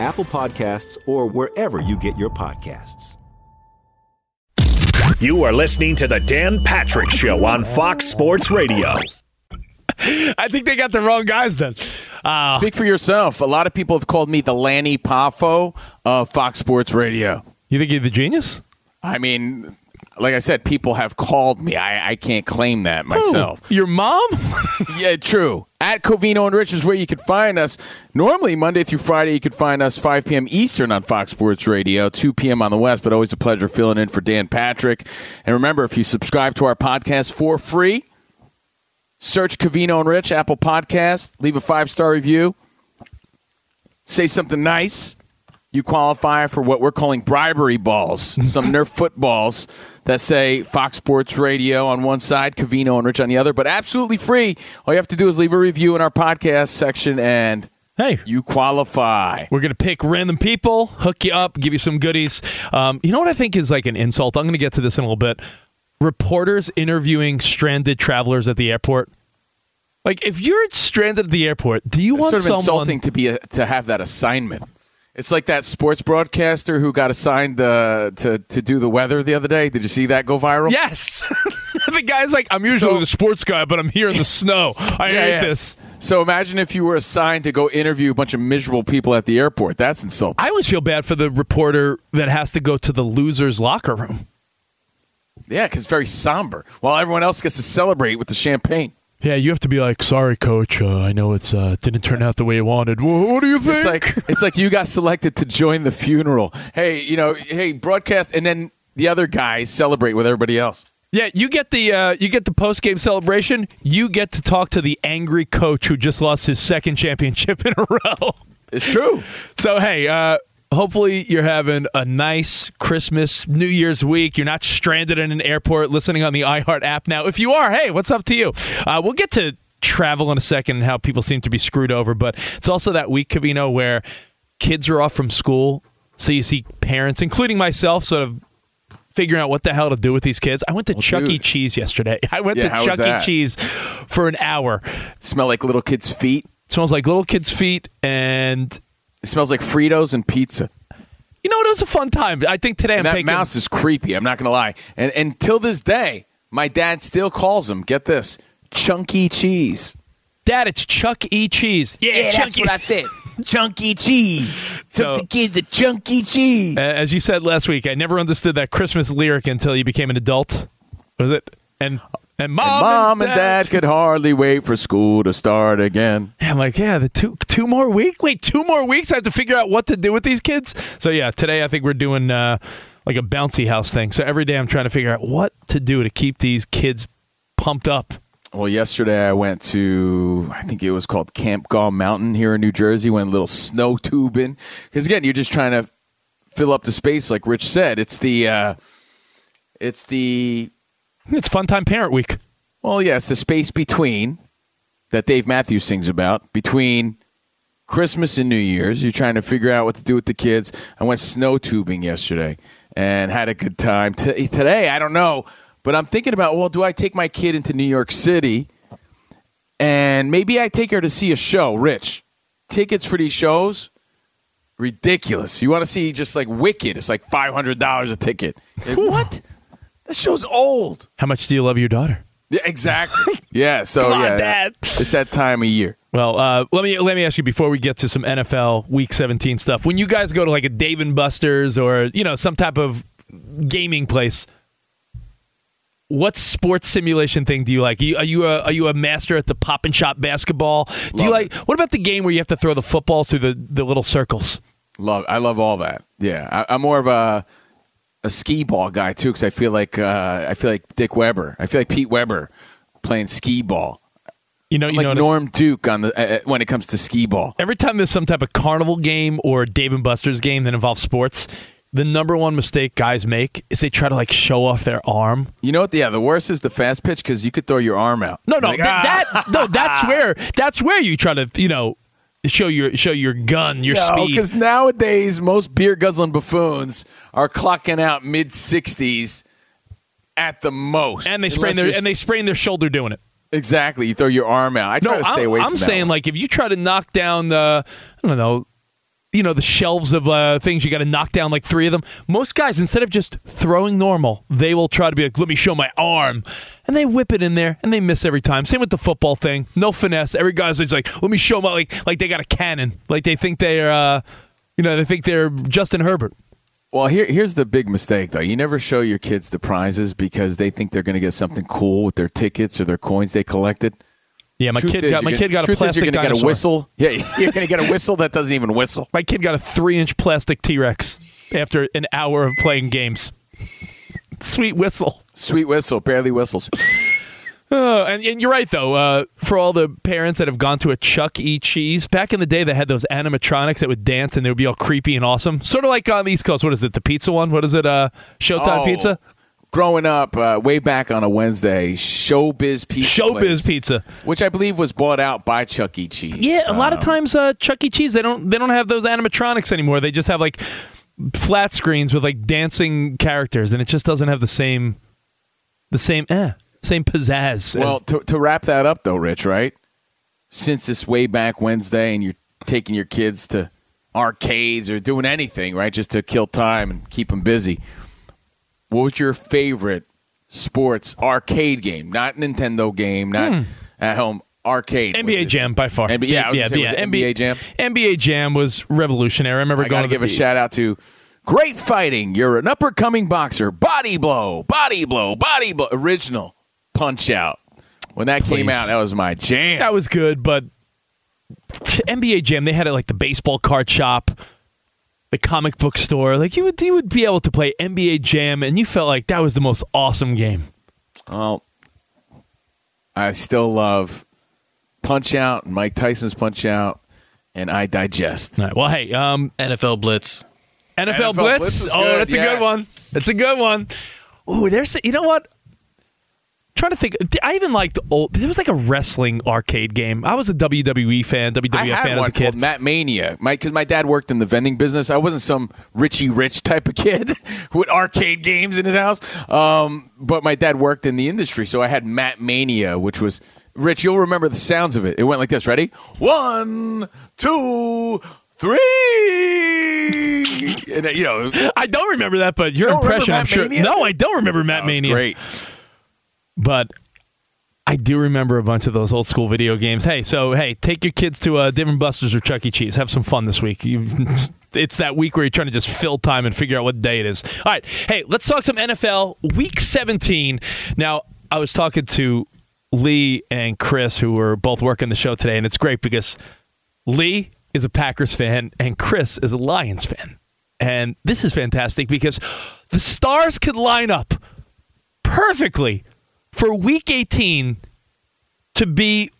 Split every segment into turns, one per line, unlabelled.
Apple Podcasts, or wherever you get your podcasts.
You are listening to the Dan Patrick Show on Fox Sports Radio.
I think they got the wrong guys then. Uh,
Speak for yourself. A lot of people have called me the Lanny Poffo of Fox Sports Radio.
you think you're the genius?
I mean, like I said, people have called me. I, I can't claim that myself.
Who? Your mom?
yeah, true. At Covino and Rich is where you could find us. Normally, Monday through Friday, you could find us 5 p.m. Eastern on Fox Sports Radio, 2 p.m. on the West, but always a pleasure filling in for Dan Patrick. And remember, if you subscribe to our podcast for free, search Covino and Rich, Apple Podcast, leave a five star review, say something nice. You qualify for what we're calling bribery balls, some Nerf footballs that say Fox Sports Radio on one side, Covino and Rich on the other, but absolutely free. All you have to do is leave a review in our podcast section and
hey,
you qualify.
We're going to pick random people, hook you up, give you some goodies. Um, you know what I think is like an insult? I'm going to get to this in a little bit. Reporters interviewing stranded travelers at the airport. Like, if you're stranded at the airport, do you
It's
want
sort of
someone
insulting to be a, to have that assignment. It's like that sports broadcaster who got assigned uh, to to do the weather the other day. Did you see that go viral?
Yes. the guy's like, I'm usually
So-
the sports guy, but I'm here in the snow. I
Yeah,
hate
yeah.
this.
So imagine if you were assigned to go interview a bunch of miserable people at the airport. That's insulting.
I always feel bad for the reporter that has to go to the loser's locker room.
Yeah, because it's very somber. While everyone else gets to celebrate with the champagne.
Yeah, you have to be like, sorry, coach. Uh, I know it's uh, didn't turn out the way you wanted. Wha- what do you think?
It's like it's like you got selected to join the funeral. Hey, you know, hey, broadcast, and then the other guys celebrate with everybody else.
yeah, you get the uh, you get the post game celebration. You get to talk to the angry coach who just lost his second championship in a row.
It's true.
So hey, uh, hopefully you're having a nice Christmas, New Year's week. You're not stranded in an airport listening on the iHeart app now. If you are, hey, what's up to you? Uh, we'll get to travel in a second and how people seem to be screwed over, but it's also that week, Covino, where kids are off from school. So you see parents, including myself, sort of figuring out what the hell to do with these kids. I went to Chuck E. Cheese yesterday. I went
Yeah,
to Chuck E. Cheese for an hour.
Smell like little kids' feet.
smells like little kids' feet and
It smells like Fritos and pizza.
you know what? It was a fun time. I think today
And
I'm
that
taking
mouse is creepy. I'm not gonna lie. And until this day, my dad still calls him. Get this, chunky cheese.
Dad, it's Chuck E. Cheese. Yeah, Chuck E.
said. Chunky cheese.
So-
Took the kids to chunky cheese.
As you said last week, I never understood that Christmas lyric until you became an adult. Was it? And and mom,
And Mom and dad could hardly wait for school to start again.
Yeah, I'm like, yeah, the two two more week. Wait, two more weeks. I have to figure out what to do with these kids. So yeah, today I think we're doing uh, like a bouncy house thing. So every day I'm trying to figure out what to do to keep these kids pumped up.
Well, yesterday I went to, I think it was called Camp Gaw Mountain here in New Jersey. Went a little snow tubing because again, you're just trying to fill up the space, like Rich said. It's the, uh, it's the,
It's fun time parent week.
well, yeah, it's the space between that Dave Matthews sings about between Christmas and New Year's. You're trying to figure out what to do with the kids. I went snow tubing yesterday and had a good time. T- today, I don't know, but I'm thinking about, well, do I take my kid into New York City? and maybe I take her to see a show. Rich, tickets for these shows ridiculous. You want to see just like Wicked? It's like five hundred dollars a ticket. Like, what? That show's old.
How much do you love your daughter?
Yeah, exactly. yeah. So
Come on,
yeah,
Dad.
it's that time of year.
Well, uh, let me let me ask you before we get to some NFL Week 17 stuff. When you guys go to like a Dave and Buster's or you know some type of gaming place, what sports simulation thing do you like? Are you are you a, are you a master at the pop and shot basketball? Do you
Love
like what about the game where you have to throw the football through the, the little circles?
Love. I love all that. Yeah. I, I'm more of a a skee ball guy too, because I feel like uh, I feel like Dick Weber. I feel like Pete Weber playing skee ball.
You know, you
like
notice-
Norm Duke on the uh, when it comes to skee ball.
every time there's some type of carnival game or Dave and Buster's game that involves sports, the number one mistake guys make is they try to like show off their arm.
You know what? Yeah, the worst is the fast pitch because you could throw your arm out.
No, no,
Like,
th-
ah.
that no, that's where that's where you try to you know show your show your gun, your
No,
speed.
because nowadays most beer guzzling buffoons are clocking out mid sixties at the most,
and they sprain their and they sprain their shoulder doing it.
exactly. You throw your arm out. I try
No,
to stay
I'm,
away.
I'm
that
saying
one.
like if you try to knock down the I don't know. You know the shelves of uh, things you got to knock down like three of them. Most guys, instead of just throwing normal, they will try to be like, "Let me show my arm," and they whip it in there, and they miss every time. Same with the football thing, no finesse. Every guy's like, "Let me show my like like they got a cannon, like they think they're, uh, you know, they think they're Justin Herbert."
Well, here, here's the big mistake, though. You never show your kids the prizes because they think they're going to get something cool with their tickets or their coins they collected.
Yeah, my
Truth
kid
is,
got my
you're
kid got a
is
plastic
you're gonna
dinosaur.
get a whistle. Yeah, you're going to get a whistle that doesn't even whistle.
My kid got a three-inch plastic T-Rex after an hour of playing games. Sweet whistle.
Sweet whistle, barely whistles.
Uh, and, and you're right though. Uh, for all the parents that have gone to a Chuck E. Cheese, back in the day, they had those animatronics that would dance and they would be all creepy and awesome. Sort of like on the East Coast. What is it? The pizza one? What is it? Uh, Showtime
Oh,
Pizza.
Growing up, uh, way back on a Wednesday, Showbiz Pizza.
Showbiz
place,
Pizza.
which I believe was bought out by Chuck E. Cheese.
Yeah, a lot of
Um,
times uh, Chuck E. Cheese they don't they don't have those animatronics anymore. They just have like flat screens with like dancing characters, and it just doesn't have the same the same eh same pizzazz. as-
Well, to, to wrap that up, though, Rich, right? Since it's way back Wednesday and you're taking your kids to arcades or doing anything, right, just to kill time and keep them busy, what was your favorite sports arcade game? Not Nintendo game, not hmm. at home, arcade.
NBA Jam by far.
NBA yeah, I was gonna say, was it NBA Jam?
NBA Jam was revolutionary. I remember
I
going
to give a shout out to Great Fighting. You're an up and coming boxer. Body blow, body blow, body blow. Original Punch Out. When that came out, that was my jam.
That was good, but NBA Jam they had it like the baseball card shop, the comic book store. Like you would you would be able to play NBA Jam, and you felt like that was the most awesome game.
Well, I still love Punch Out, Mike Tyson's Punch Out, and I Digest.
All right, well, hey, um,
NFL Blitz.
NFL,
NFL
Blitz.
Blitz
oh,
good,
that's a good one. That's a good one. Ooh, there's you know what? Trying to think. I even liked old. There was like a wrestling arcade game. I was a WWE fan, WWF fan as a kid.
Mat Mania, because my, dad worked in the vending business. I wasn't some Richie Rich type of kid with arcade games in his house. Um, but my dad worked in the industry, so I had Mat Mania, which was Rich. You'll remember the sounds of it. It went like this. Ready? One, two, three. And, uh, you know,
I don't remember that, but your impression, I'm
Matt
sure.
Mania?
No, I don't remember Matt
that was
Mania.
great.
But I do remember a bunch of those old school video games. Hey, so hey, take your kids to uh, Dave and Buster's or Chuck E. Cheese. Have some fun this week. You, it's that week where you're trying to just fill time and figure out what day it is. All right, hey, let's talk some NFL Week 17. Now, I was talking to Lee and Chris, who were both working the show today, and it's great because Lee is a Packers fan and Chris is a Lions fan. And this is fantastic because the stars could line up perfectly for week 18 to be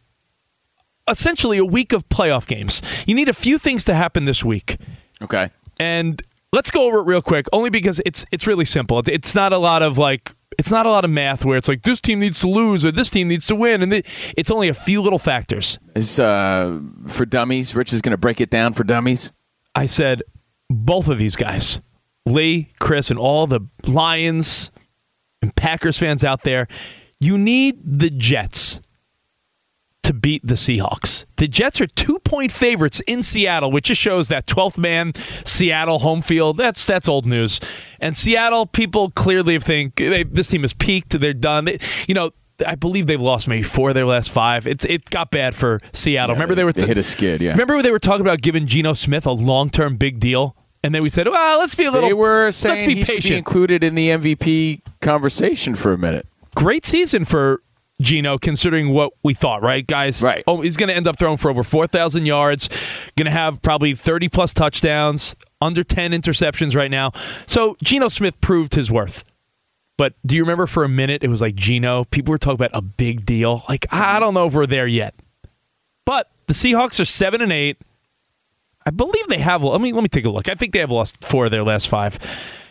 essentially a week of playoff games. You need a few things to happen this week.
Okay.
And let's go over it real quick only because it's it's really simple. It's- not a lot of like it's not a lot of math where it's like this team needs to lose or this team needs to win and it's only a few little factors.
Is uh, for dummies. Rich is going to break it down for dummies.
I said both of these guys, Lee, Chris, and all the Lions and Packers fans out there, you need the Jets to beat the Seahawks. The Jets are two point favorites in Seattle, which just shows that 12th man Seattle home field. That's that's old news. And Seattle people clearly think they, this team has peaked. They're done. They, you know. I believe they've lost maybe four of their last five. It's it got bad for Seattle.
Yeah,
remember
they-
they were
they hit a skid, yeah.
Remember they were talking about giving Geno Smith a long term big deal, and then we said, "Well, let's be a little.
They were
let's
saying
be
he should be
patient."
included in the MVP conversation for a minute.
Great season for Geno, considering what we thought, right, guys?
Right.
Oh, he's going to end up throwing for over 4,000 yards, going to have probably 30 plus touchdowns, under 10 interceptions right now. So Geno Smith proved his worth. But do you remember for a minute it was like Geno? People were talking about a big deal. Like, I don't know if we're there yet. But the Seahawks are 7 and 8. I believe they have. Let me let me take a look. I think they have lost four of their last five.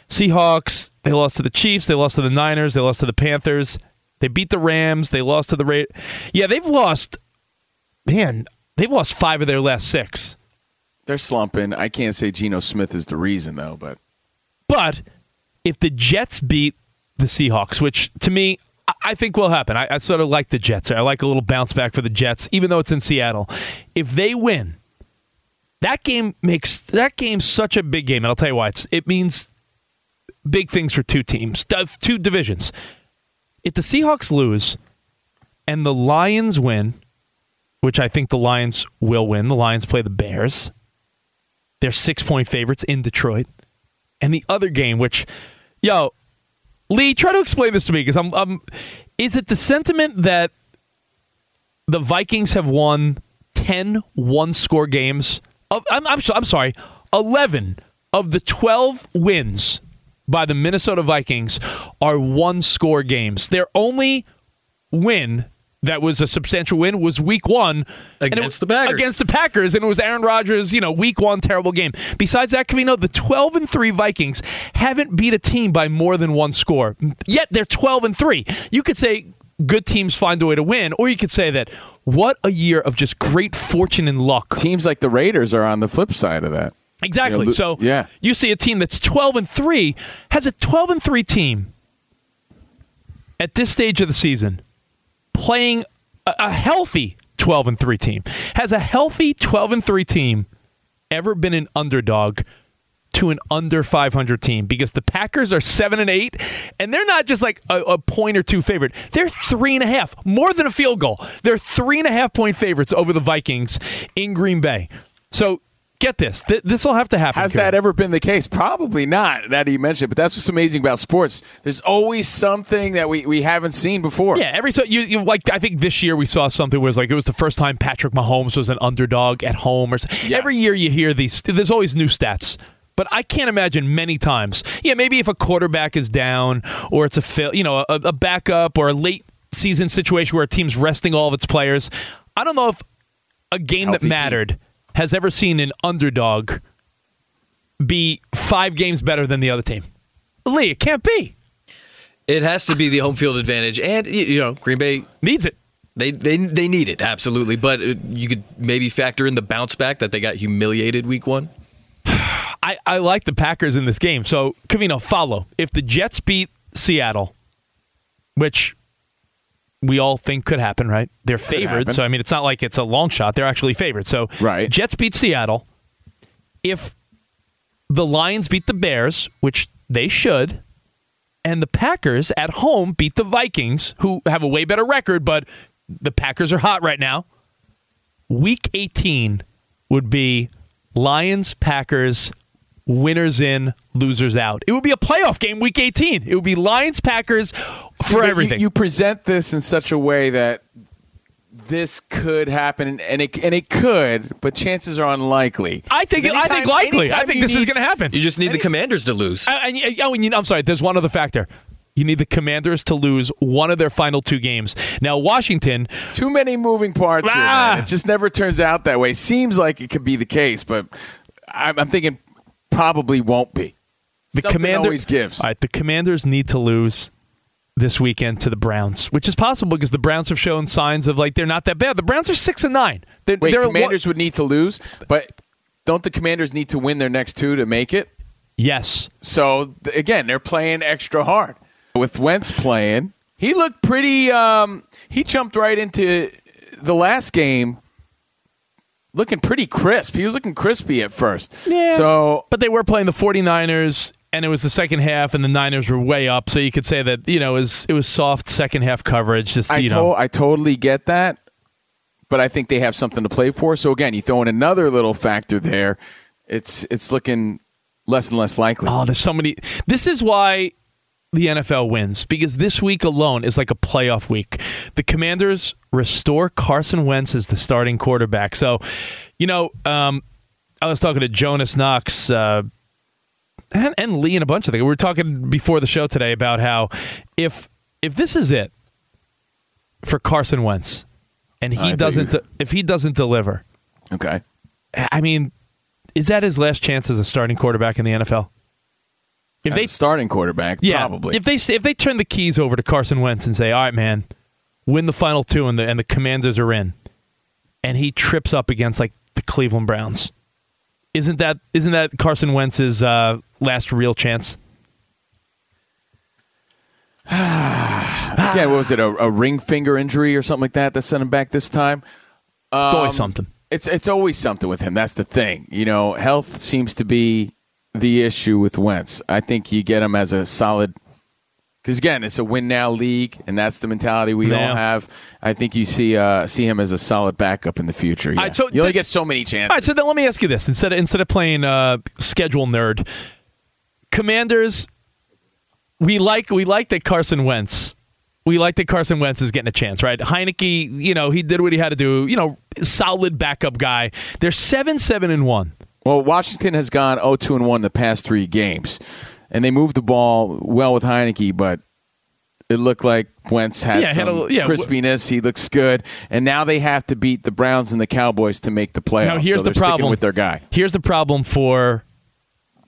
Seahawks. They lost to the Chiefs. They lost to the Niners. They lost to the Panthers. They beat the Rams. They lost to the Ra Yeah, they've lost. Man, they've lost five of their last six.
They're slumping. I can't say Geno Smith is the reason though, but
But if the Jets beat the Seahawks, which to me, I- I think will happen. I, I sort of like the Jets. I like a little bounce back for the Jets, even though it's in Seattle. If they win, that game makes that game such a big game, and I'll tell you why. It's, it means big things for two teams, two divisions. If the Seahawks lose and the Lions win, which I think the Lions will win, the Lions play the Bears. They're six point favorites in Detroit. And the other game, which, yo, Lee, try to explain this to me because I'm, I'm. Is it the sentiment that the Vikings have won 10 one score games? I'm, I'm, I'm sorry, 11 of the 12 wins by the Minnesota Vikings are one score games. Their only win that was a substantial win was week one and it
Against
was-
the Packers.
Against the Packers, and it was Aaron Rodgers, you know, week one terrible game. Besides that, Covino, the 12 and 3 Vikings haven't beat a team by more than one score. Yet they're 12 and 3. You could say good teams find a way to win, or you could say that what a year of just great fortune and luck.
teams like the Raiders are on the flip side of that.
Exactly.
Yeah,
so
yeah.
you see a team that's 12 and 3 has a 12 and 3 team at this stage of the season playing a, a healthy 12 and 3 team. Has a healthy 12 and 3 team ever been an underdog to an under 500 team because the Packers are seven and eight, and they're not just like a, a point or two favorite. They're three and a half, more than a field goal. They're three and a half point favorites over the Vikings in Green Bay. So get this, Th- this will have to happen.
Has that ever been the case? Probably not. That you mentioned, but that's what's amazing about sports. There's always something that we, we haven't seen before.
Yeah, every so you, you like I think this year we saw something where it was like it was the first time Patrick Mahomes was an underdog at home or s- every year you hear these there's always new stats. But I can't imagine many times. Yeah, maybe if a quarterback is down or it's a fail, you know, a, a backup or a late season situation where a team's resting all of its players. I don't know if a game that
mattered team.
Has ever seen an underdog be five games better than the other team. Lee, it can't be.
It has to be the home field advantage, and you know Green Bay
Needs it.
they they they need it absolutely. But uh, you could maybe factor in the bounce back that they got humiliated week one.
I, I like the Packers in this game. So, Covino, follow. If the Jets beat Seattle, which we all think could happen, right? They're favored. So, I mean, it's not like it's a long shot. They're actually favored. So,
Right.
Jets beat Seattle. If the Lions beat the Bears, which they should, and the Packers at home beat the Vikings, who have a way better record, but the Packers are hot right now. Week 18 would be Lions, Packers, winners in, losers out. It would be a playoff game week 18. It would be Lions, Packers
See,
for
but you-
everything.
You, present this in such a way that this could happen, and- and it and it could, but chances are unlikely.
I think I think likely. I think
you
this is going to happen.
You just need the Commanders to lose.
Uh, and, oh, and you, I'm sorry. There's one other factor. You need the Commanders to lose one of their final two games. Now, Washington,
Too many moving parts.
Ah!
man. It just never turns out that way. Seems like it could be the case, but I'm, I'm thinking probably won't be.
The
Something
Commander
always gives.
All right, the Commanders need to lose this weekend to the Browns, which is possible because the Browns have shown signs of like they're not that bad. The Browns are six and nine. They're,
Wait,
they're
Commanders would need to lose, but don't the Commanders need to win their next two to make it?
yes.
So again, they're playing extra hard. With Wentz playing, he looked pretty. Um, he jumped right into the last game looking pretty crisp. He was looking crispy at first.
Yeah.
So,
but they were playing the 49ers and it was the second half and the Niners were way up, so you could say that, you know, it was it was soft second half coverage just
I
you
to- I totally get that, but I think they have something to play for. So again, you throw in another little factor there. It's it's looking less and less likely.
Oh, there's so many. This is why the NFL wins because this week alone is like a playoff week. The Commanders restore Carson Wentz as the starting quarterback. So, you know, um, I was talking to Jonas Knox uh, and, and Lee and a bunch of things. We were talking before the show today about how if if this is it for Carson Wentz and he
thought
doesn't
you-
if he doesn't deliver,
Okay.
I mean, is that his last chance as a starting quarterback in the NFL? If
As
they
a starting quarterback,
yeah,
probably.
if they if they turn the keys over to Carson Wentz and say, "All right, man, win the final two," and the and the Commanders are in, and he trips up against like the Cleveland Browns, isn't that isn't that Carson Wentz's uh, last real chance?
Again, what was it? A, a ring finger injury or something like that that sent him back this time.
It's always
Um,
something.
It's it's always something with him. That's the thing. You know, health seems to be the issue with Wentz. I think you get him as a solid. Because again, it's a win now league, and that's the mentality we
Yeah.
all have. I think you see uh, see him as a solid backup in the future. Yeah.
right, so
you only
th-
get so many chances.
All right, so then let me ask you this: instead of instead of playing uh, schedule nerd, Commanders, we like we like that Carson Wentz. We like that Carson Wentz is getting a chance, right? Heinicke, you know, he did what he had to do. You know, solid backup guy. They're seven, seven, and one.
Well, Washington has gone 0-2 and 1 the past three games, and they moved the ball well with Heinicke, but it looked like Wentz had
Yeah,
some
had a- yeah,
crispiness. He looks good, and now they have to beat the Browns and the Cowboys to make the playoffs.
Now here's
so
the problem
with their guy.
Here's the problem for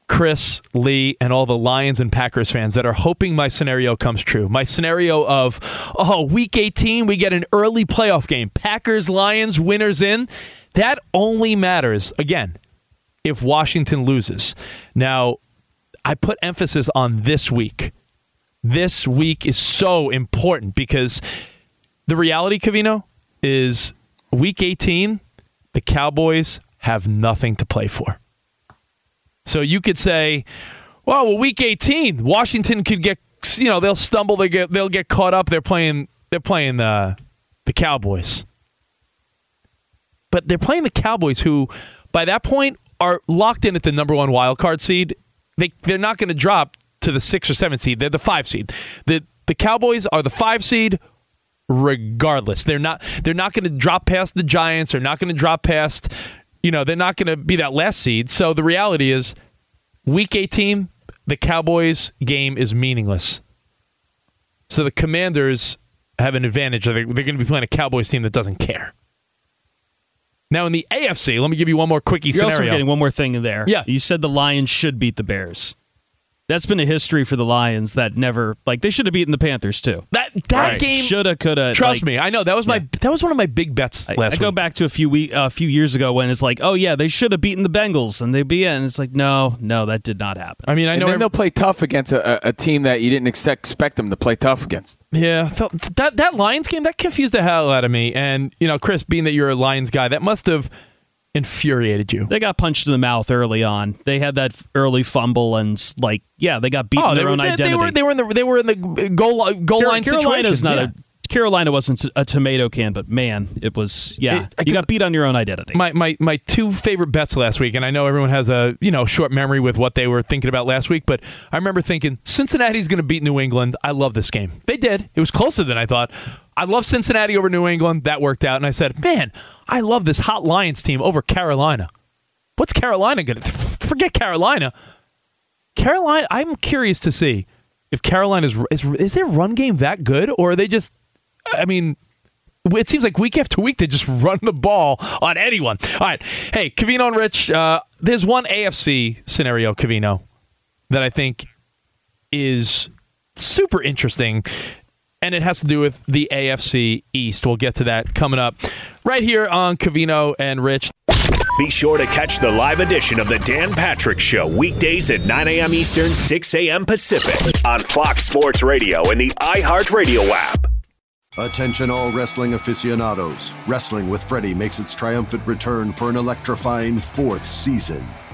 Chris, Lee, and all the Lions and Packers fans that are hoping my scenario comes true. My scenario of, oh, week 18, we get an early playoff game. Packers, Lions, winners in. That only matters, again, if Washington loses. Now, I put emphasis on this week. This week is so important because the reality, Covino, is week 18, the Cowboys have nothing to play for. So you could say, well, well, week 18, Washington could get, you know, they'll stumble, they get, they'll get caught up. They're playing, they're playing the, the Cowboys, but they're playing the Cowboys, who by that point are locked in at the number one wild card seed. They they're not going to drop to the six or seven seed. They're the five seed. the The Cowboys are the five seed regardless. They're not they're not going to drop past the Giants. They're not going to drop past you know, they're not going to be that last seed. So the reality is week 18 the Cowboys game is meaningless. So the Commanders have an advantage. They're, they're going to be playing a Cowboys team that doesn't care. Now in the AFC, let me give you one more quickie
You're also
scenario.
getting one more thing in there.
Yeah.
You said the Lions should beat the Bears. That's been a history for the Lions that never like they should have beaten the Panthers too.
that that
Right.
game
Shoulda, coulda,
Trust
like-
me, I know that was my that was one of my big bets
I,
last
I go
week.
back to a few we a few years ago when it's like, oh yeah, they should have beaten the Bengals and they be in. It's like, no, no, that did not happen.
I mean, I
and
know
then they'll play tough against a, a, a team that you didn't ex- expect them to play tough against.
Yeah, that that Lions game that confused the hell out of me. And you know, Chris, being that you're a Lions guy, that must have infuriated you.
They got punched in the mouth early on. They had that early fumble and like, yeah, they got beaten
oh,
their
were,
own
they,
identity.
they were they were in the they were in the uh, goal goal
Car-
line
Carolina's
situation.
not
yeah.
a Carolina wasn't a tomato can, but man, it was yeah.
It-
you got beat on your own identity.
my, my my two favorite bets last week, and I know everyone has a you know short memory with what they were thinking about last week, but I remember thinking Cincinnati's going to beat New England. I love this game. They did. It was closer than I thought. I love Cincinnati over New England. That worked out, and I said, man, I love this hot Lions team over Carolina. What's Carolina going to forget Carolina? Carolina. I'm curious to see if Carolina's is is their run game that good, or are they just? I mean, it seems like week after week they just run the ball on anyone. All right, hey, Covino and Rich, uh, there's one AFC scenario, Covino, that I think is super interesting, and it has to do with the AFC East. We'll get to that coming up right here on Covino and Rich.
Be sure to catch the live edition of the Dan Patrick Show weekdays at 9 a.m. Eastern, 6 a.m. Pacific on Fox Sports Radio and the iHeartRadio app.
Attention, all wrestling aficionados. Wrestling with Freddie makes its triumphant return for an electrifying fourth season.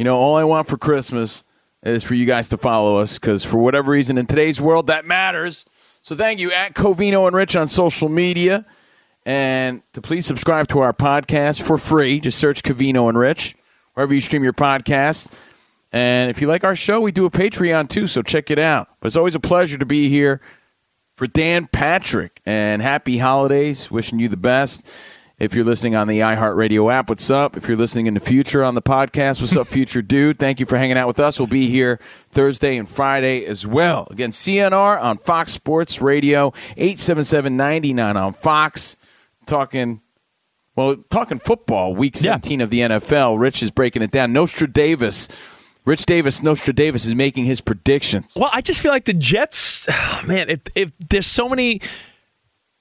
You know, all I want for Christmas is for you guys to follow us because for whatever reason in today's world that matters. So thank you at Covino and Rich on social media. And to please subscribe to our podcast for free. Just search Covino and Rich wherever you stream your podcast. And if you like our show, we do a Patreon too, so check it out. But it's always a pleasure to be here for Dan Patrick. And happy holidays. Wishing you the best. If you're listening on the iHeartRadio app, what's up? If you're listening in the future on the podcast, what's up, future dude? Thank you for hanging out with us. We'll be here Thursday and Friday as well. Again, CNR on Fox Sports Radio, 877-99 on Fox. Talking, well, talking football, week 17 yeah. of the NFL. Rich is breaking it down. Nostra Davis. Rich Davis, Nostra Davis is making his predictions.
Well, I just feel like the Jets, man, if, if there's so many,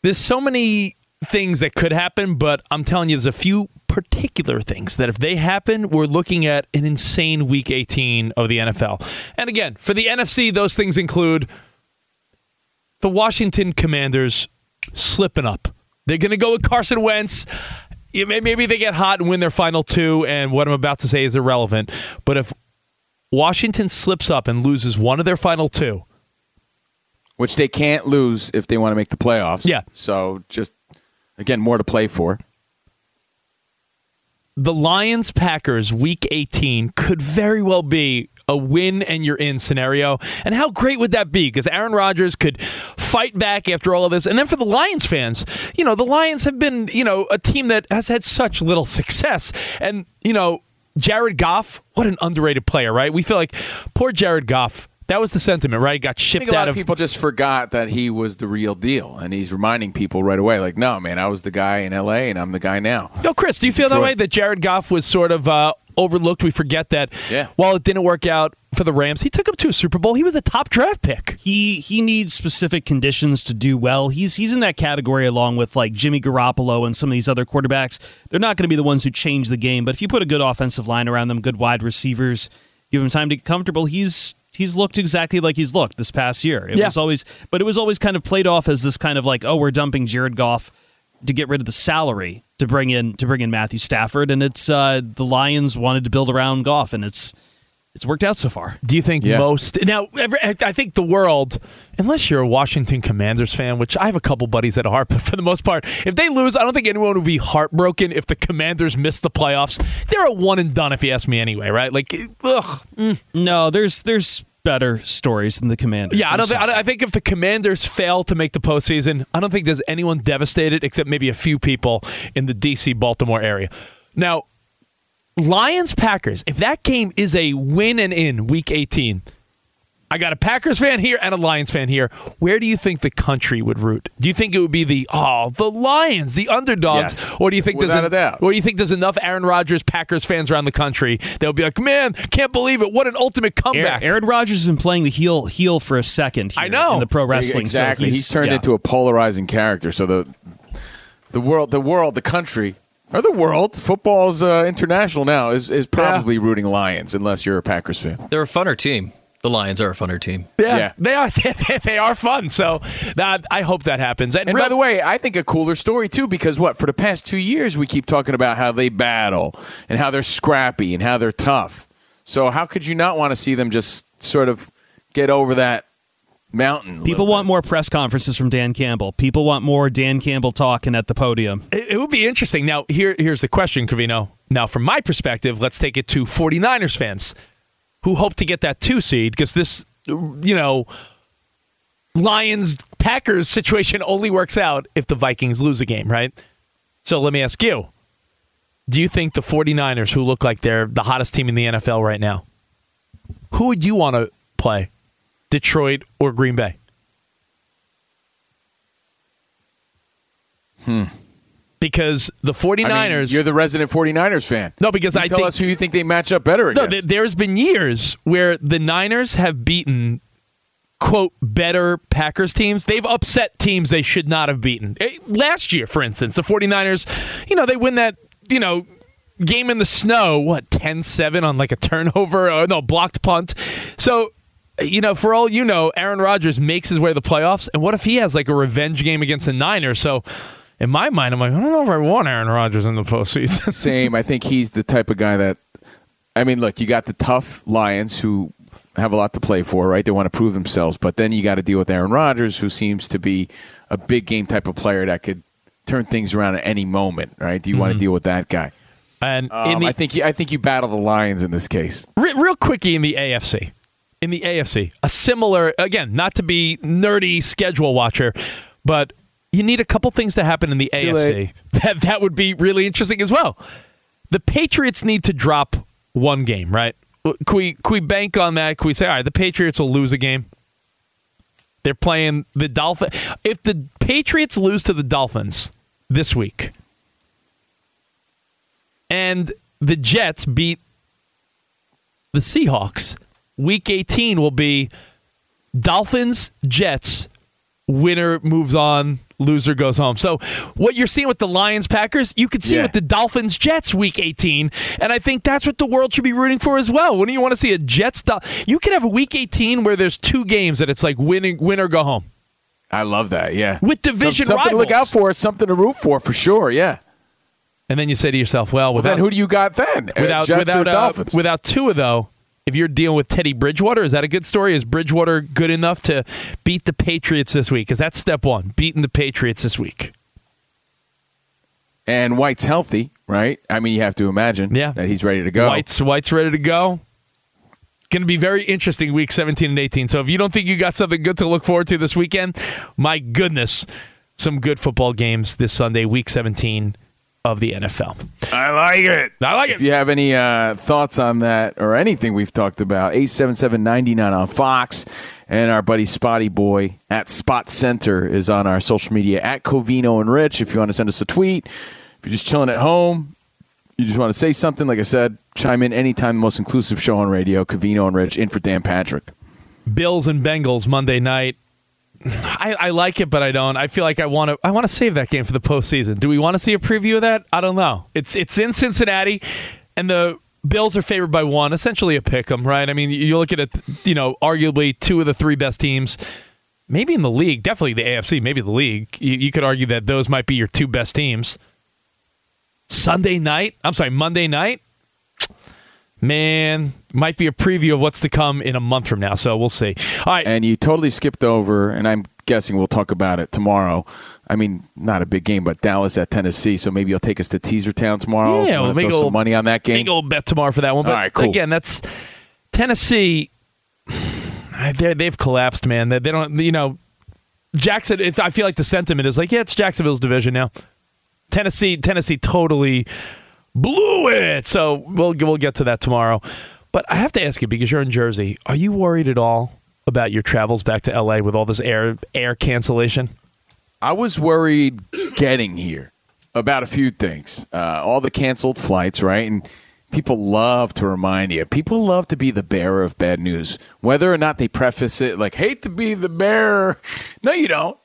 there's so many things that could happen, but I'm telling you, there's a few particular things that if they happen, we're looking at an insane week 18 of the NFL. And again, for the NFC, those things include the Washington Commanders slipping up. They're going to go with Carson Wentz. Maybe they get hot and win their final two, and what I'm about to say is irrelevant. But if Washington slips up and loses one of their final two,
which they can't lose if they want to make the playoffs.
Yeah.
So just Again, more to play for.
The Lions Packers week 18 could very well be a win and you're in scenario. And how great would that be? Because Aaron Rodgers could fight back after all of this. And then for the Lions fans, you know, the Lions have been, you know, a team that has had such little success. And, you know, Jared Goff, what an underrated player, right? We feel like poor Jared Goff that was the sentiment, right? Got shipped
a
out
of. People just forgot that he was the real deal, and he's reminding people right away, like, "No, man, I was the guy in L.A. and I'm the guy now."
Yo, Chris, do you feel Detroit. that way? That Jared Goff was sort of uh, overlooked. We forget that.
Yeah.
While it didn't work out for the Rams, he took him to a Super Bowl. He was a top draft pick.
He he needs specific conditions to do well. He's he's in that category along with like Jimmy Garoppolo and some of these other quarterbacks. They're not going to be the ones who change the game, but if you put a good offensive line around them, good wide receivers, give him time to get comfortable, he's he's looked exactly like he's looked this past year. It
Yeah.
was always, but it was always kind of played off as this kind of like, oh, we're dumping Jared Goff to get rid of the salary to bring in to bring in Matthew Stafford, and it's uh, the Lions wanted to build around Goff, and it's it's worked out so far.
Do you think
Yeah.
most now? every- I think the world, unless you're a Washington Commanders fan, which I have a couple buddies that are, but for the most part, if they lose, I don't think anyone would be heartbroken if the Commanders miss the playoffs. They're a one and done, if you ask me, anyway. Right? Like, ugh.
Mm, no, there's there's better stories than the Commanders.
Yeah, I don't. Think, I, don't- I think if the Commanders fail to make the postseason, I don't think there's anyone devastated except maybe a few people in the DC Baltimore area. Now, Lions Packers. If that game is a win and in Week 18, I got a Packers fan here and a Lions fan here. Where do you think the country would root? Do you think it would be the oh the Lions, the underdogs,
Yes.
or do you think there's
Without
en-
a doubt.
or do you think there's enough Aaron Rodgers Packers fans around the country they'll be like, man, can't believe it! What an ultimate comeback!
Aaron Rodgers has been playing the heel heel for a second. Here
I know.
in the pro wrestling. so
exactly. he's, turned
yeah.
into a polarizing character. So the the world, the world, the country, or the world, football's uh, international now is is probably rooting Lions unless you're a Packers fan.
They're a funner team. The Lions are a funner team.
Yeah,
Yeah.
they are. They are fun. So that I hope that happens.
And
real-
by the way, I think a cooler story too, because what for the past two years we keep talking about how they battle and how they're scrappy and how they're tough. So how could you not want to see them just sort of get over that mountain?
People want more press conferences from Dan Campbell. People want more Dan Campbell talking at the podium.
it, it would be interesting. Now, here, here's the question, Covino. Now, from my perspective, let's take it to 49ers fans who hope to get that two seed because this, you know, Lions Packers situation only works out if the Vikings lose a game, right? So let me ask you do you think the 49ers, who look like they're the hottest team in the NFL right now, who would you want to play? Detroit or Green Bay?
Hmm.
Because the
I mean,
49ers.
you're the resident 49ers fan.
No, because
You
I
tell
think-
us who you think they match up better against.
th- there's been years where the Niners have beaten quote better Packers teams. They've upset teams they should not have beaten. Eh, Last year, for instance, the 49ers, you know, they win that, you know, game in the snow, what, 10-7 on like a turnover or no, blocked punt. So, you know, for all you know, Aaron Rodgers makes his way to the playoffs, and what if he has like a revenge game against the Niners? So, in my mind, I'm like, I don't know if I want Aaron Rodgers in the postseason.
Same. I think he's the type of guy that. I mean, look, you got the tough Lions who have a lot to play for, right? They want to prove themselves, but then you got to deal with Aaron Rodgers, who seems to be a big game type of player that could turn things around at any moment, right? Do you want to deal with that guy?
And
Um,
in the,
I think you, I think you battle the Lions in this case.
Re- real quickie in the AFC. In the AFC, a similar again, not to be nerdy schedule watcher, but you need a couple things to happen in the
Too
AFC.
late.
That that would be really interesting as well. The Patriots need to drop one game, right? Can we, can we bank on that? Can we say, all right, the Patriots will lose a game? They're playing the Dolphins. If the Patriots lose to the Dolphins this week, and the Jets beat the Seahawks, week 18 will be Dolphins, Jets, winner moves on, loser goes home. So, what you're seeing with the Lions Packers, you could see
Yeah.
with the Dolphins Jets week 18. And I think that's what the world should be rooting for as well. Wouldn't you want to see a Jets? Dol- You could have a week 18 where there's two games that it's like winning, win or go home.
I love that. Yeah,
With division
Some- something to look out for. Something to root for, for sure. Yeah.
And then you say to yourself, well,
Well, then who do you got then?
Without,
Jets
without, uh,
Dolphins?
without Tua, though, if you're dealing with Teddy Bridgewater, is that a good story? Is Bridgewater good enough to beat the Patriots this week? Because that's step one, beating the Patriots this week.
and White's healthy, right? I mean, you have to imagine
Yeah.
that he's ready to go.
White's White's ready to go. Going to be very interesting week 17 and 18. So if you don't think you got something good to look forward to this weekend, my goodness, some good football games this Sunday, week 17 of the NFL.
I like it.
I like it.
If you have any uh, thoughts on that or anything we've talked about, 877-99 on Fox. And our buddy Spotty Boy at Spot Center is on our social media at Covino and Rich. If you want to send us a tweet, if you're just chilling at home, you just want to say something, like I said, chime in anytime. The most inclusive show on radio, Covino and Rich, in for Dan Patrick.
Bills and Bengals Monday night. I, I like it, but I don't. I feel like I want to. I want to save that game for the postseason. Do we want to see a preview of that? I don't know. It's it's in Cincinnati, and the Bills are favored by one, essentially a pick 'em, right? I mean, you look at it, you know, arguably two of the three best teams, maybe in the league, definitely the AFC, maybe the league. You, you could argue that those might be your two best teams. Sunday night, I'm sorry, Monday night, man, might be a preview of what's to come in a month from now. So we'll see. All right,
And you totally skipped over, and I'm guessing we'll talk about it tomorrow. I mean, not a big game, but Dallas at Tennessee. So maybe you'll take us to Teaser Town tomorrow.
Yeah, we'll make
some money on that game.
Make a little bet tomorrow for that one. But
All right, cool.
again, that's Tennessee. They they've collapsed, man. They, they don't, you know, Jackson. I feel like the sentiment is like, yeah, it's Jacksonville's division now. Tennessee, Tennessee, totally blew it. So we'll we'll get to that tomorrow. But I have to ask you because you're in Jersey. Are you worried at all about your travels back to LA with all this air air cancellation?
I was worried getting here about a few things. Uh, all the canceled flights, right? And people love to remind you. People love to be the bearer of bad news, whether or not they preface it like "hate to be the bearer." No, you don't,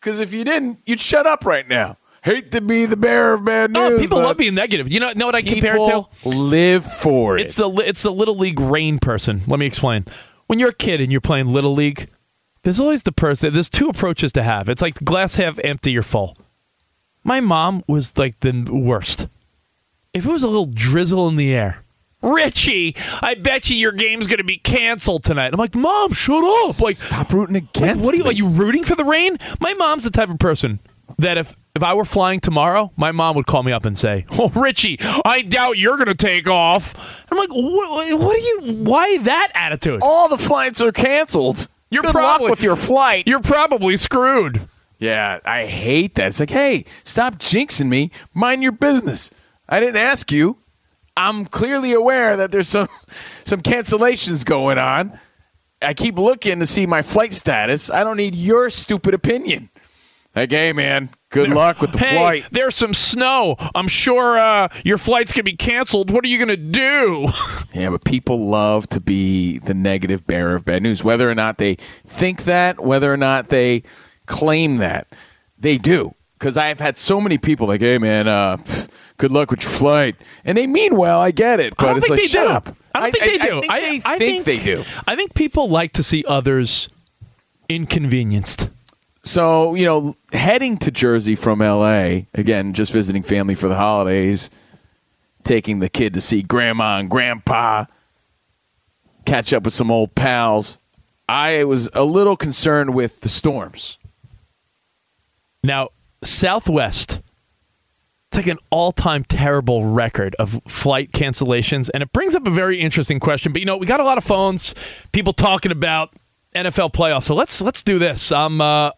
because if you didn't, you'd shut up right now. Hate to be the bearer of bad news.
Oh, people love being negative. You know, know what I compare it to?
Live for it.
It's the it's the little league rain person. Let me explain. When you're a kid and you're playing little league, there's always the person. There's two approaches to have. It's like glass half empty or full. My mom was like the worst. If it was a little drizzle in the air, Richie, I bet you your game's going to be canceled tonight. I'm like, Mom, shut up! Like,
Stop rooting
like,
against.
what are you?
me.
Are you rooting for the rain? My mom's the type of person that if if I were flying tomorrow, my mom would call me up and say, "Oh, Richie, I doubt you're going to take off." I'm like, what, "What are you? Why that attitude?
All the flights are canceled.
You're
Good
probably
with your flight.
You're probably screwed."
Yeah, I hate that. It's like, hey, stop jinxing me. Mind your business. I didn't ask you. I'm clearly aware that there's some some cancellations going on. I keep looking to see my flight status. I don't need your stupid opinion. Like, hey, man, good luck with the
hey,
flight.
there's some snow. I'm sure uh, your flight's going to be canceled. What are you going to do?
Yeah, but people love to be the negative bearer of bad news, whether or not they think that, whether or not they claim that. They do. Because I've had so many people like, hey, man, uh, good luck with your flight. And they mean well, I get it. But
I
it's
think
like,
they
shut
do.
up.
I don't think they do.
I, think, they, think they do.
I think people like to see others inconvenienced.
So, you know, heading to Jersey from LA, again, just visiting family for the holidays, taking the kid to see grandma and grandpa, catch up with some old pals. I was a little concerned with the storms.
Now, Southwest, it's like an all time terrible record of flight cancellations. And it brings up a very interesting question. But, you know, we got a lot of phones, people talking about NFL playoffs. So let's let's do this. I'm, uh,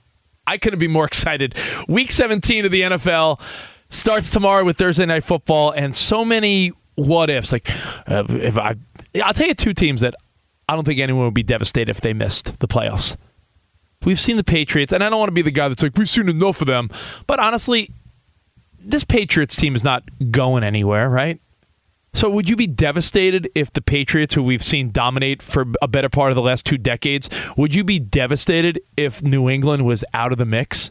I couldn't be more excited. Week 17 of the NFL starts tomorrow with Thursday Night Football, and so many what ifs. Like, uh, if I, I'll tell you two teams that I don't think anyone would be devastated if they missed the playoffs. We've seen the Patriots, and I don't want to be the guy that's like, we've seen enough of them. But honestly, this Patriots team is not going anywhere, right? So would you be devastated if the Patriots, who we've seen dominate for a better part of the last two decades, would you be devastated if New England was out of the mix?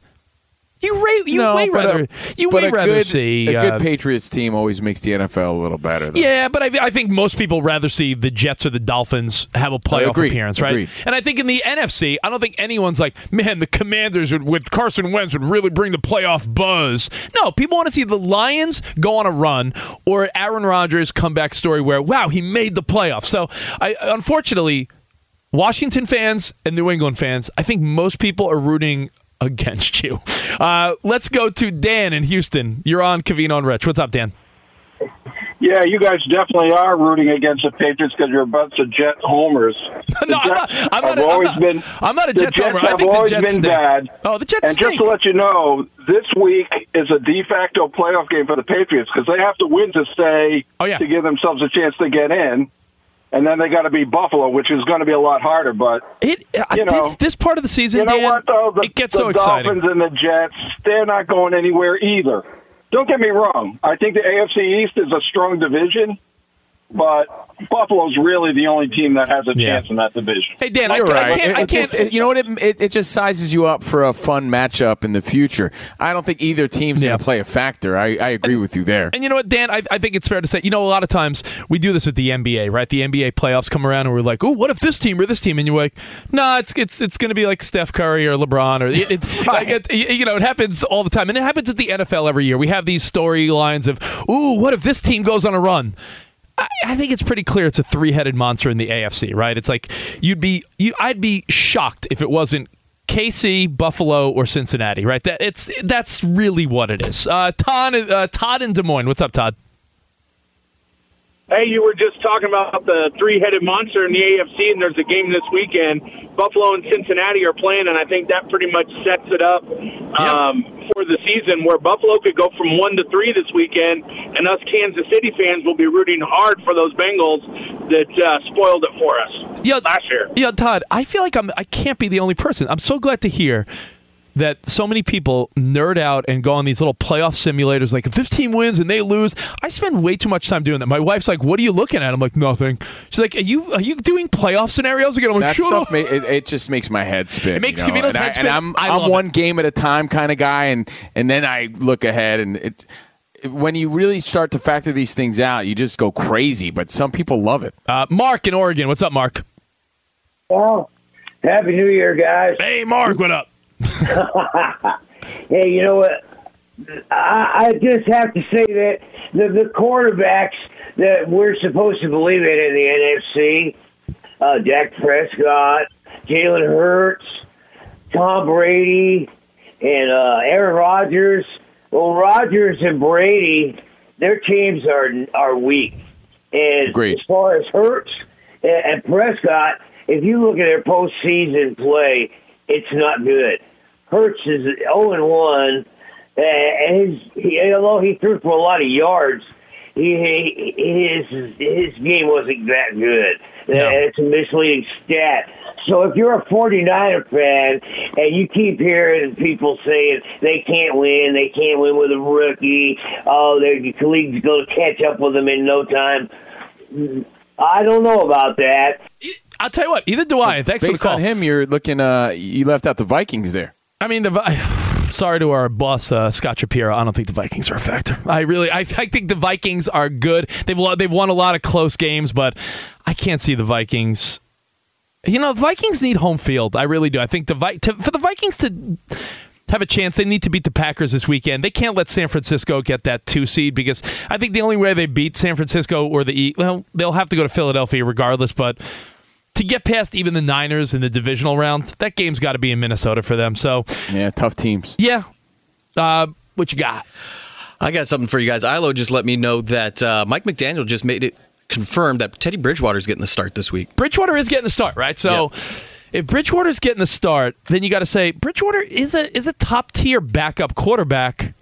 You, ra- you
No,
way
but a-
rather you way
a
rather
good,
see
a
uh,
good Patriots team always makes the NFL a little better. Though.
yeah, but I, I think most people rather see the Jets or the Dolphins have a playoff
Agreed.
appearance, right?
Agreed.
And I think in the NFC, I don't think anyone's like, man, the Commanders would, with Carson Wentz would really bring the playoff buzz. No, people want to see the Lions go on a run or Aaron Rodgers comeback story where, wow, he made the playoffs. So, I unfortunately, Washington fans and New England fans, I think most people are rooting against you. Uh, let's go to Dan in Houston. You're on Covino and Rich. What's up, Dan?
Yeah, you guys definitely are rooting against the Patriots because you're a bunch of Jet homers.
No, I'm not, I'm not,
have
I'm
always
not-
been.
I'm not a Jets
Jets
homer. I
have
the
always
Jets
been
stink.
bad.
Oh, the Jets
And just to let you know, this week is a de facto playoff game for the Patriots because they have to win to stay
Oh, yeah.
to give themselves a chance to get in, and then they got to be Buffalo, which is going to be a lot harder. But
It uh,
You know-
this this part of the season,
you know
Dan,
what, though? The,
it gets
the
so exciting.
Dolphins and the Jets, they're not going anywhere either. Don't get me wrong. I think the AFC East is a strong division, but Buffalo's really the only team that has a
Yeah.
chance in that division.
Hey Dan,
You're
I
right.
can't.
It-
I can't.
just- it- you know what? It, it, it just sizes you up for a fun matchup in the future. I don't think either team's
Yeah.
going to play a factor. I, I agree with you there.
And you know what, Dan? I, I think it's fair to say, you know, a lot of times we do this with the NBA, right? The NBA playoffs come around and we're like, oh, what if this team or this team? And you're like, nah, it's it's it's going to be like Steph Curry or LeBron or it, it, like it, you know, it happens all the time, and it happens at the NFL every year. We have these storylines of, ooh, what if this team goes on a run? I, think it's pretty clear it's a three-headed monster in the AFC, right? It's like you'd be, you, I'd be shocked if it wasn't KC, Buffalo, or Cincinnati, right? That it's that's really what it is. Uh, Todd, uh, Todd in Des Moines. What's up, Todd?
Hey, you were just talking about the three-headed monster in the AFC, and there's a game this weekend. Buffalo and Cincinnati are playing, and I think that pretty much sets it up um, for the season, where Buffalo could go from one to three this weekend, and us Kansas City fans will be rooting hard for those Bengals that uh, spoiled it for us
Yeah,
last year.
Yeah, Todd. I feel like I'm. I can't be the only person. I'm so glad to hear that so many people nerd out and go on these little playoff simulators. Like if this team wins and they lose, I spend way too much time doing that. My wife's like, "What are you looking at?" I'm like, "Nothing." She's like, "Are you are you doing playoff scenarios again?" I'm like,
that
"Shut
stuff
up."
ma- it, it just makes my head spin.
It makes
you know?
Covino's
and
head
I,
spin.
And I'm
I
I'm one
it.
game at a time kind of guy, and and then I look ahead, and it when you really start to factor these things out, you just go crazy. But some people love it.
Uh, Mark in Oregon. What's up, Mark?
Well, Happy New Year, guys.
Hey, Mark. What up?
hey, you know what? I, I just have to say that the, the quarterbacks that we're supposed to believe in in the NFC, uh, Dak Prescott, Jalen Hurts, Tom Brady, and uh, Aaron Rodgers. Well, Rodgers and Brady, their teams are are weak. And
Agreed.
as far as Hurts and, and Prescott, if you look at their postseason play, it's not good. Hurts is 0 and 1, uh, and his, he, although he threw for a lot of yards, he, he, his his game wasn't that good. Uh, it's a misleading stat. So if you're a 49er fan and you keep hearing people saying they can't win, they can't win with a rookie, oh, their league's going to catch up with them in no time. I don't know about that.
I'll tell you what. Either do I. Thanks for the
Based
call.
on him, you're looking. Uh, you left out the Vikings there.
I mean, the sorry to our boss uh, Scott Shapiro. I don't think the Vikings are a factor. I really, I, I think the Vikings are good. They've lo- they've won a lot of close games, but I can't see the Vikings. You know, the Vikings need home field. I really do. I think the Vi- to, for the Vikings to have a chance, they need to beat the Packers this weekend. They can't let San Francisco get that two seed because I think the only way they beat San Francisco or the E, well, they'll have to go to Philadelphia regardless, but to get past even the Niners in the divisional round, that game's got to be in Minnesota for them. So,
Yeah, tough teams.
yeah. Uh, what you got?
I got something for you guys. Ilo just let me know that uh, Mike McDaniel just made it confirmed that Teddy Bridgewater's getting the start this week.
Bridgewater is getting the start, right? So if Bridgewater's getting the start, then you got to say Bridgewater is a is a top tier backup quarterback.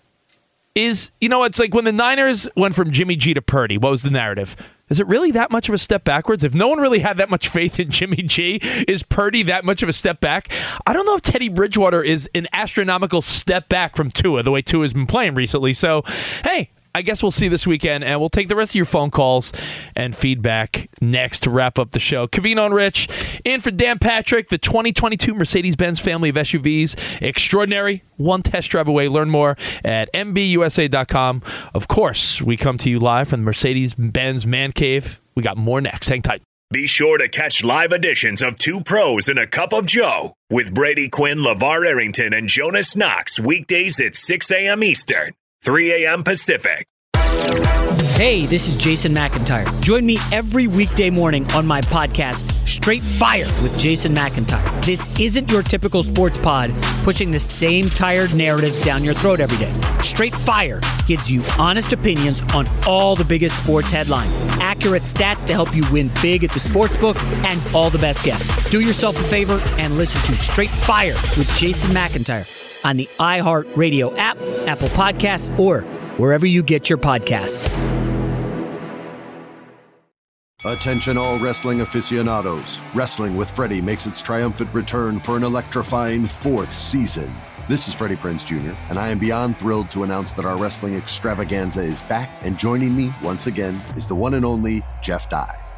Is you know it's like when the Niners went from Jimmy G to Purdy. What was the narrative? Is it really that much of a step backwards? If no one really had that much faith in Jimmy G, is Purdy that much of a step back? I don't know if Teddy Bridgewater is an astronomical step back from Tua, the way Tua's been playing recently. So, hey, I guess we'll see this weekend, and we'll take the rest of your phone calls and feedback next to wrap up the show. Covino and Rich, in for Dan Patrick, the 2022 Mercedes Benz family of SUVs. Extraordinary. One test drive away. Learn more at MBUSA.com. Of course, we come to you live from the Mercedes Benz Man Cave. We got more next. Hang tight.
Be sure to catch live editions of Two Pros and a Cup of Joe with Brady Quinn, LaVar Arrington, and Jonas Knox weekdays at 6 a.m. Eastern, 3 a.m. Pacific.
Hey, this is Jason McIntyre. Join me every weekday morning on my podcast, Straight Fire with Jason McIntyre. This isn't your typical sports pod pushing the same tired narratives down your throat every day. Straight Fire gives you honest opinions on all the biggest sports headlines, accurate stats to help you win big at the sportsbook, and all the best guests. Do yourself a favor and listen to Straight Fire with Jason McIntyre on the iHeartRadio app, Apple Podcasts, or wherever you get your podcasts.
Attention, all wrestling aficionados. Wrestling with Freddie makes its triumphant return for an electrifying fourth season. This is Freddie Prinze Jr., and I am beyond thrilled to announce that our wrestling extravaganza is back, and joining me once again is the one and only Jeff Dye.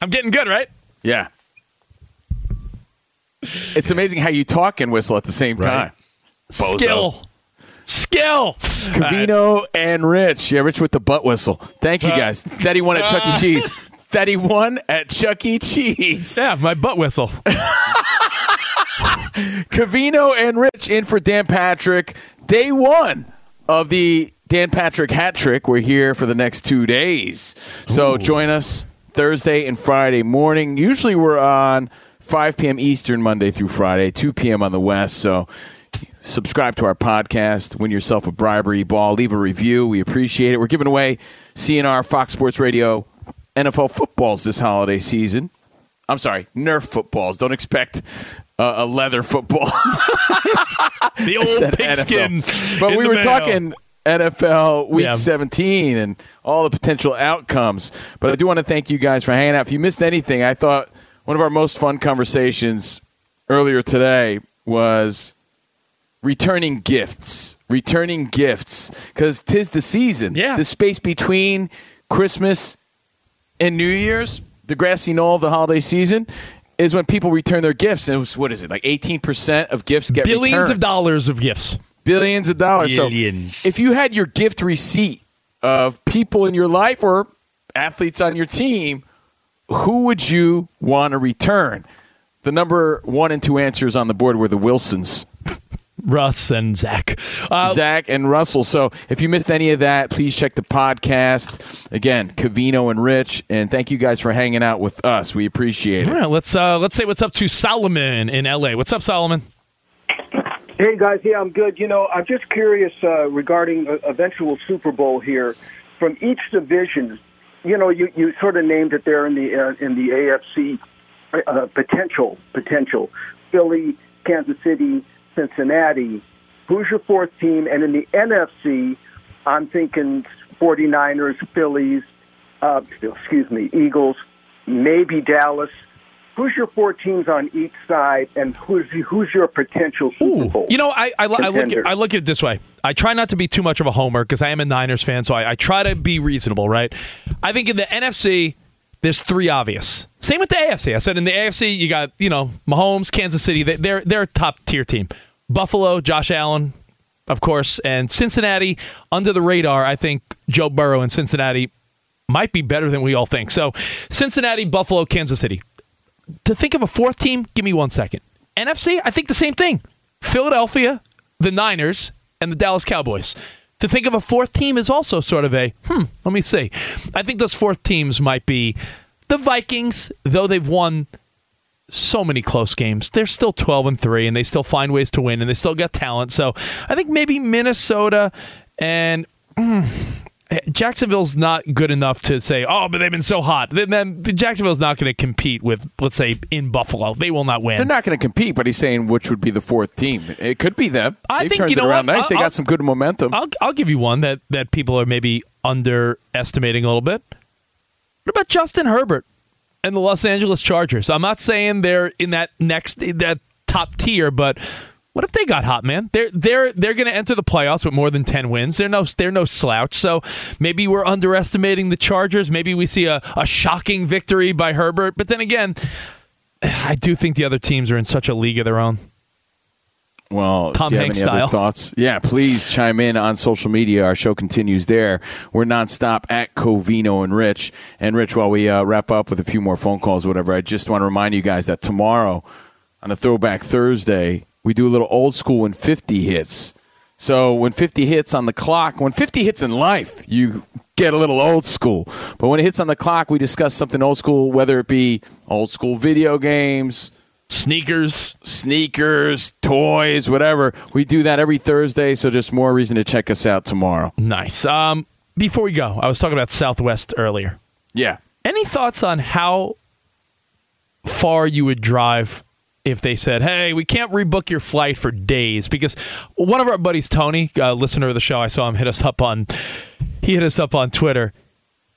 I'm getting good, right?
Yeah. It's amazing how you talk and whistle at the same time. Bozo.
Skill. Skill.
Covino and Rich. Yeah, Rich with the butt whistle. Thank you
Uh,
guys. That he won at Chuck E.
uh,
Cheese. That he won at Chuck E. Cheese.
Yeah, my butt whistle.
Covino and Rich in for Dan Patrick. Day one of the Dan Patrick hat trick. We're here for the next two days. So join us Thursday and Friday morning. Usually we're on 5 p.m. Eastern Monday through Friday, 2 p.m. on the West. So subscribe to our podcast, win yourself a bribery ball, leave a review. We appreciate it. We're giving away CNR Fox Sports Radio NFL footballs this holiday season. I'm sorry, Nerf footballs. Don't expect uh, a leather football.
the old pigskin.
But we were
mail.
talking NFL Week
Yeah.
17 and all the potential outcomes. But I do want to thank you guys for hanging out. If you missed anything, I thought one of our most fun conversations earlier today was returning gifts. Returning gifts because tis the season. Yeah. The space between Christmas and New Year's, the grassy knoll of the holiday season. Is when people return their gifts, and it was what is it like? Eighteen percent of gifts get
Billions
returned
of dollars of gifts.
Billions of dollars.
Billions.
So if you had your gift receipt of people in your life or athletes on your team, who would you want to return? The number one and two answers on the board were the Wilsons.
Russ and Zach. Uh,
Zach and Russell. So if you missed any of that, please check the podcast. Again, Covino and Rich. And thank you guys for hanging out with us. We appreciate it.
right, let's uh, let's say what's up to Solomon in L.A. What's up, Solomon?
Hey guys, yeah, I'm good. You know, I'm just curious uh, regarding a eventual Super Bowl here. From each division, you know, you, you sort of named it there in the uh, in the AFC uh, potential potential. Philly, Kansas City, Cincinnati. Who's your fourth team? And in the NFC, I'm thinking 49ers, Phillies, uh, excuse me, Eagles, maybe Dallas. Who's your four teams on each side, and who's who's your potential Super Bowl?
You know, I I, I look at, I look at it this way. I try not to be too much of a homer because I am a Niners fan, so I, I try to be reasonable, right? I think in the NFC, there's three obvious. Same with the AFC. I said in the AFC, you got you know Mahomes, Kansas City. They, they're they're a top tier team. Buffalo, Josh Allen, of course, and Cincinnati under the radar. I think Joe Burrow and Cincinnati might be better than we all think. So Cincinnati, Buffalo, Kansas City. To think of a fourth team, give me one second. NFC, I think the same thing. Philadelphia, the Niners, and the Dallas Cowboys. To think of a fourth team is also sort of a, hmm, let me see. I think those fourth teams might be the Vikings, though they've won so many close games. They're still 12 and 3 and they still find ways to win and they still got talent. So, I think maybe Minnesota and mm, Jacksonville's not good enough to say, "Oh, but they've been so hot." Then, then Jacksonville's not going to compete with, let's say, in Buffalo. They will not win.
They're not going to compete, but he's saying which would be the fourth team. It could be them.
I
They've
think
turned
you know
it around
what?
nice.
I'll-
they
I'll-
got some good momentum.
I'll I'll give you one that that people are maybe underestimating a little bit. What about Justin Herbert and the Los Angeles Chargers? I'm not saying they're in that next that top tier, but what if they got hot, man? They're they're they're going to enter the playoffs with more than ten wins. They're no they're no slouch. So maybe we're underestimating the Chargers. Maybe we see a, a shocking victory by Herbert. But then again, I do think the other teams are in such a league of their own.
Well,
Tom
if you have
Hanks
any other
style.
thoughts? Yeah, please chime in on social media. Our show continues there. We're nonstop at Covino and Rich. And Rich, while we uh, wrap up with a few more phone calls, or whatever, I just want to remind you guys that tomorrow on a Throwback Thursday, we do a little old school when 50 hits. So when 50 hits on the clock, when 50 hits in life, you get a little old school. But when it hits on the clock, we discuss something old school, whether it be old school video games,
sneakers,
sneakers, toys, whatever. We do that every Thursday, so just more reason to check us out tomorrow.
Nice. Um, before we go, I was talking about Southwest earlier.
Yeah.
Any thoughts on how far you would drive if they said, "Hey, we can't rebook your flight for days"? Because one of our buddies, Tony, listener of the show, I saw him hit us up on. He hit us up on Twitter.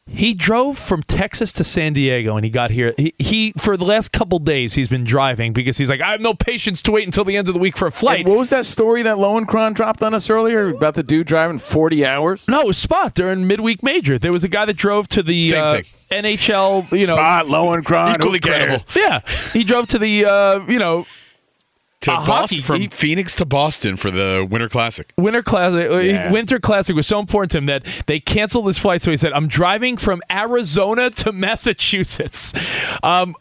He drove from Texas to San Diego, and he got here. He, he for the last couple days he's been driving because he's like, I have no patience to wait until the end of the week for a flight.
And what was that story that Lowenkron dropped on us earlier about the dude driving 40 hours?
No, it was Spot during midweek major. There was a guy that drove to the
Same
uh,
thing.
NHL, you know,
Spot, Lowenkron,
Equally
who cares?
credible.
Yeah, he drove to the uh, you know
To
uh,
Boston,
hockey
from
he-
Phoenix to Boston for the Winter Classic.
Winter Classic. uh,
Yeah.
Winter Classic was so important to him that they canceled his flight. So he said, "I'm driving from Arizona to Massachusetts." Um,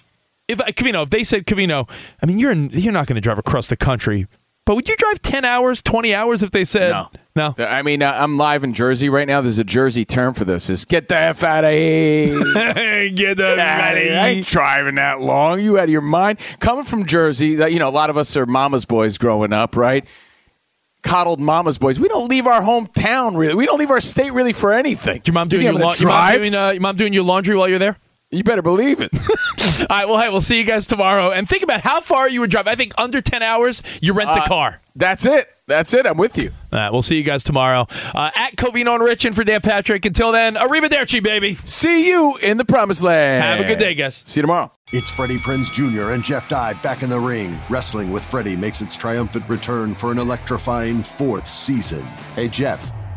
if Covino, if they said Covino, I mean, you're in, you're not going to drive across the country, but would you drive ten hours, twenty hours if they said
No.
No.
I mean, uh, I'm live in Jersey right now. There's a Jersey term for this. Is get the F out of here.
Get the
outta here. I ain't driving that long. You out of your mind? Coming from Jersey, you know, a lot of us are mama's boys growing up, right? Coddled mama's boys. We don't leave our hometown really. We don't leave our state really for anything.
Your mom doing
You
your, la- your mom doing uh, your mom doing your laundry while you're there.
You better believe it.
All right. Well, hey, we'll see you guys tomorrow. And think about how far you would drive. I think under ten hours, you rent the
Uh,
car.
That's it. That's it. I'm with you.
All right, we'll see you guys tomorrow uh, at Covino and Rich and for Dan Patrick. Until then, arrivederci, baby.
See you in the promised land.
Have a good day, guys.
See you tomorrow.
It's Freddie Prinze Jr. and Jeff Dye back in the ring. Wrestling with Freddie makes its triumphant return for an electrifying fourth season. Hey, Jeff,